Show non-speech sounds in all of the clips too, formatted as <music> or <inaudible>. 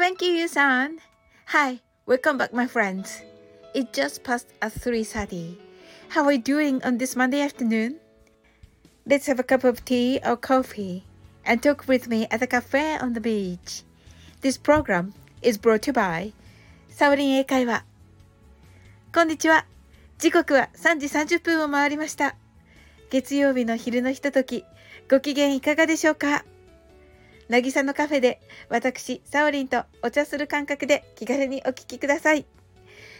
Thank you, Yusan. Hi, welcome back, my friends. It just passed at 3.30. How are you doing on this Monday afternoon? Let's have a cup of tea or coffee and talk with me at a cafe on the beach. This program is brought to you by サオリン英会話。こんにちは。時刻は3時30分を回りました。月曜日の昼のひととき、ご機嫌いかがでしょうかなぎさのカフェで私、サオリンとお茶する感覚で気軽にお聞きください。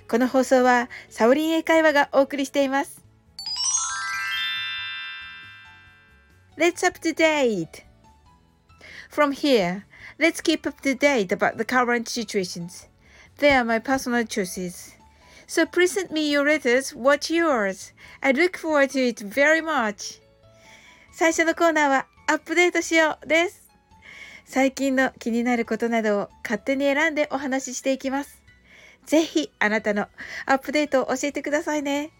この放送はサオリン英会話がお送りしています。Let's up to date! From here, let's keep up to date about the current situations. They are my personal choices. So please send me your letters. What's yours? I look forward to it very much. 最初のコーナーはアップデートしようです。最近の気になることなどを勝手に選んでお話ししていきます。ぜひあなたのアップデートを教えてくださいね。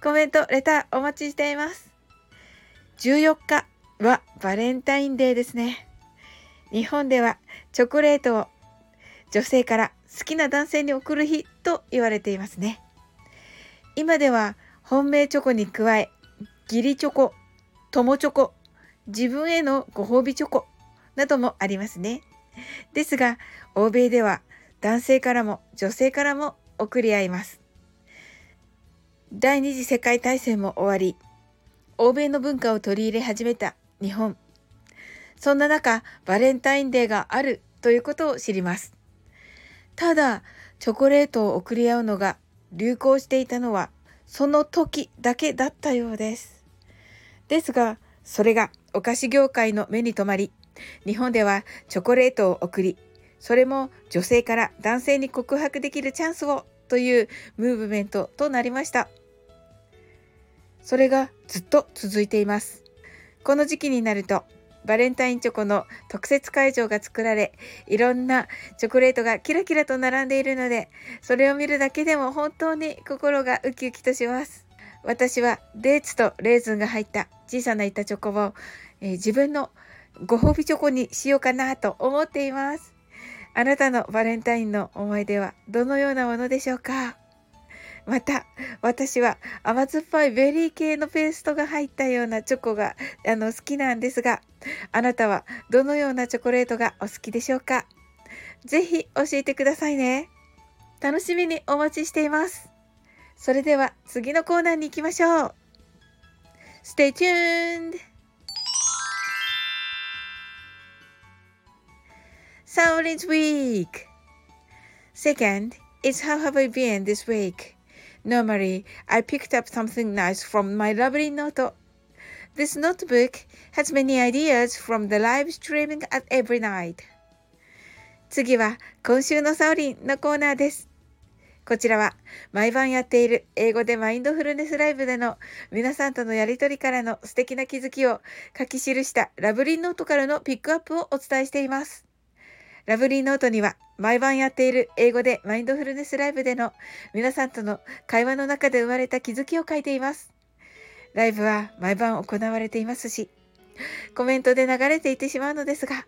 コメント、レターお待ちしています。14日はバレンタインデーですね。日本ではチョコレートを女性から好きな男性に贈る日と言われていますね。今では本命チョコに加え、義理チョコ、友チョコ、自分へのご褒美チョコ、などもありますね。ですが、欧米では男性からも女性からも送り合います。第二次世界大戦も終わり、欧米の文化を取り入れ始めた日本。そんな中、バレンタインデーがあるということを知ります。ただ、チョコレートを贈り合うのが流行していたのは、その時だけだったようです。ですが、それがお菓子業界の目に留まり、日本ではチョコレートを送り、それも女性から男性に告白できるチャンスをというムーブメントとなりました。それがずっと続いています。この時期になるとバレンタインチョコの特設会場が作られ、いろんなチョコレートがキラキラと並んでいるので、それを見るだけでも本当に心がウキウキとします。私はデーツとレーズンが入った小さな板チョコを、えー、自分のご褒美チョコにしようかなと思っています。あなたのバレンタインの思い出はどのようなものでしょうか？また、私は甘酸っぱいベリー系のペーストが入ったようなチョコがあの好きなんですが、あなたはどのようなチョコレートがお好きでしょうか？ぜひ教えてくださいね。楽しみにお待ちしています。それでは次のコーナーに行きましょう。Stay tuned! Sound is Week! Second is how have I been this week? Normally, I picked up something nice from my lovely note. This notebook has many ideas from the live streaming at every night. 次は今週のサオリンのコーナーです。こちらは毎晩やっている英語でマインドフルネスライブでの皆さんとのやりとりからの素敵な気づきを書き記したラブリーノートからのピックアップをお伝えしています。ラブリーノートには毎晩やっている英語でマインドフルネスライブでの皆さんとの会話の中で生まれた気づきを書いています。ライブは毎晩行われていますし、コメントで流れていってしまうのですが、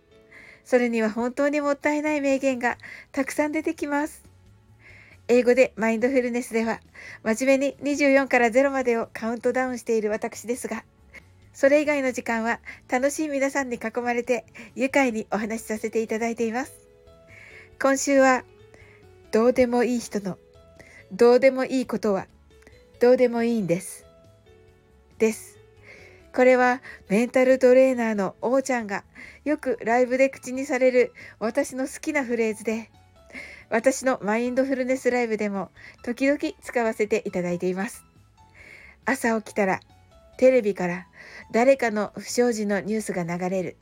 それには本当にもったいない名言がたくさん出てきます。英語でマインドフルネスでは真面目に24から0までをカウントダウンしている私ですが、それ以外の時間は楽しい皆さんに囲まれて愉快にお話しさせていただいています。今週はどうでもいい人のどうでもいいことはどうでもいいんです。です。これはメンタルトレーナーのおーちゃんがよくライブで口にされる私の好きなフレーズで私のマインドフルネスライブでも時々使わせていただいています。朝起きたらテレビから誰かの不祥事のニュースが流れる。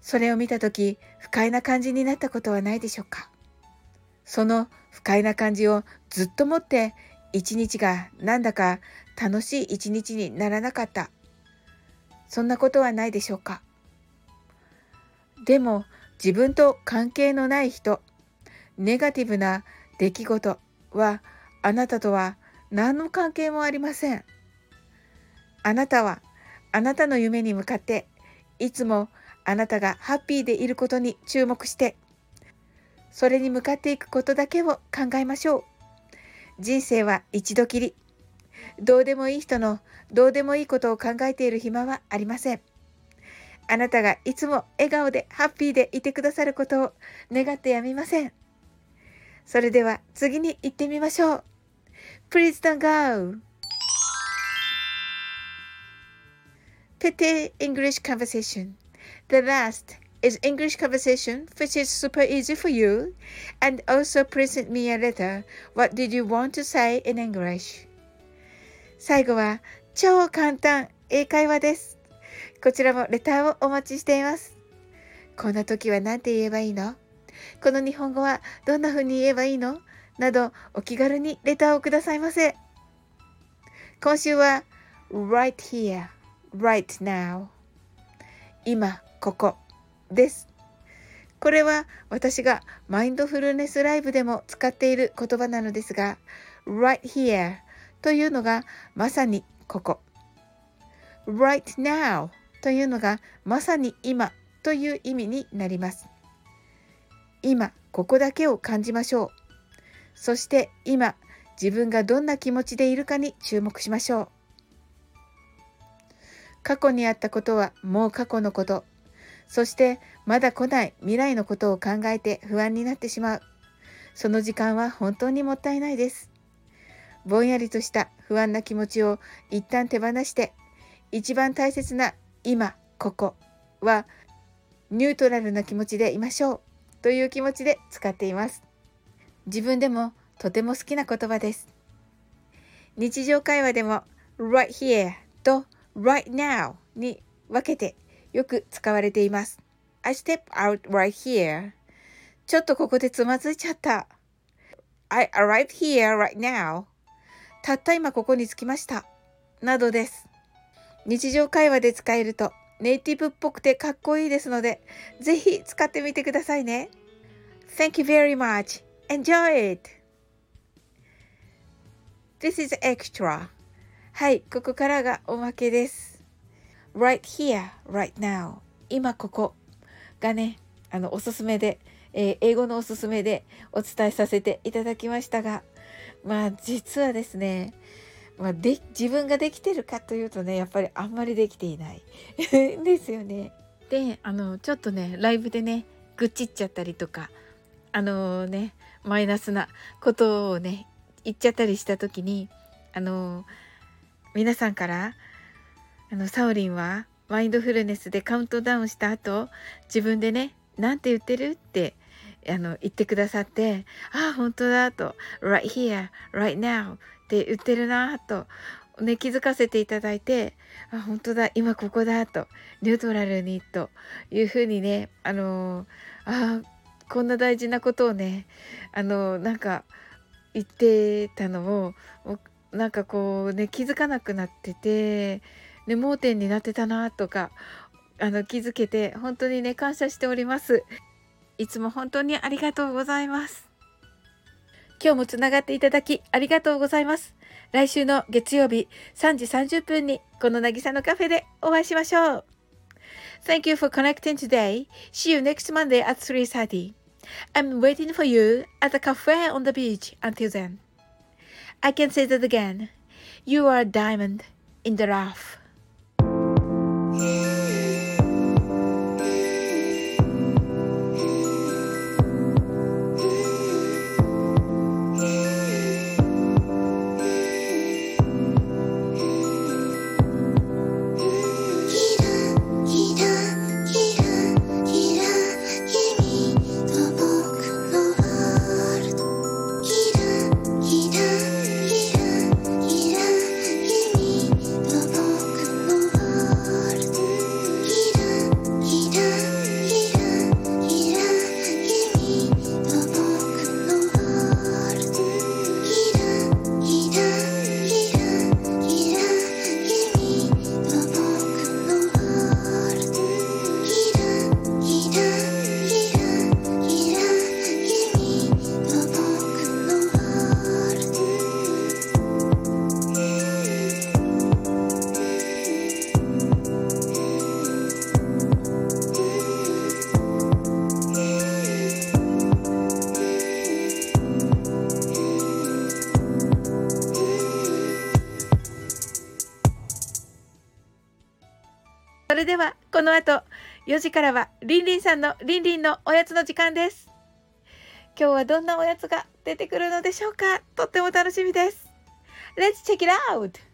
それを見た時不快な感じになったことはないでしょうかその不快な感じをずっと持って一日がなんだか楽しい一日にならなかった。そんなことはないでしょうかでも自分と関係のない人、ネガティブな出来事はあなたとは何の関係もありません。あなたはあなたの夢に向かっていつもあなたがハッピーでいることに注目してそれに向かっていくことだけを考えましょう。人生は一度きり。どうでもいい人のどうでもいいことを考えている暇はありません。あなたがいつも笑顔でハッピーでいてくださることを願ってやみません。それでは次に行ってみましょう。Please don't go! Petty English Conversation The last is English conversation which is super easy for you and also present me a letter. What did you want to say in English? 最後は超簡単英会話です。こちらもレターをお待ちしています。こんな時は何て言えばいいのこの日本語はどんな風に言えばいいのなどお気軽にレターをくださいませ。今週は right here, right now 今ここです。これは私がマインドフルネスライブでも使っている言葉なのですが right here というのがまさにここ right now というのがまさに今という意味になります。今ここだけを感じましょう。そして今自分がどんな気持ちでいるかに注目しましょう。過去にあったことはもう過去のこと。そしてまだ来ない未来のことを考えて不安になってしまう。その時間は本当にもったいないです。ぼんやりとした不安な気持ちを一旦手放して一番大切な今ここはニュートラルな気持ちでいましょうという気持ちで使っています。自分でもとても好きな言葉です。日常会話でも right here と right now に分けてよく使われています。I step out right here ちょっとここでつまずいちゃった。I arrived here right now たった今ここに着きました。などです。日常会話で使えるとネイティブっぽくてかっこいいですので、ぜひ使ってみてくださいね。Thank you very much. Enjoy it! This is extra. はい、ここからがおまけです。right here, right now. 今ここがね、あの、おすすめで、えー、英語のおすすめでお伝えさせていただきましたが、まあ実はですね、まあ、で自分ができてるかというとねやっぱりあんまりできていない <laughs> ですよね。であのちょっとねライブでね愚痴っちゃったりとかあのねマイナスなことをね言っちゃったりした時にあの皆さんからあのサオリンはマインドフルネスでカウントダウンした後自分でね何て言ってるってあの言ってくださってああ本当だと right here right now って言ってるなとね気づかせていただいてあ本当だ今ここだとニュートラルにというふうにねあのあこんな大事なことをねあのなんか言ってたのをなんかこうね気づかなくなってて、ね、盲点になってたなとかあの気づけて本当にね感謝しております。いつも本当にありがとうございます。今日もつながっていただきありがとうございます。来週の月曜日3時30分にこの渚のカフェでお会いしましょう。Thank you for connecting today. See you next Monday at 3.30. I'm waiting for you at the cafe on the beach until then. I can say that again. You are a diamond in the rough. れではこの後、4時からは、リンリンさんのリンリンのおやつの時間です。今日はどんなおやつが出てくるのでしょうかとっても楽しみです。Let's check it out!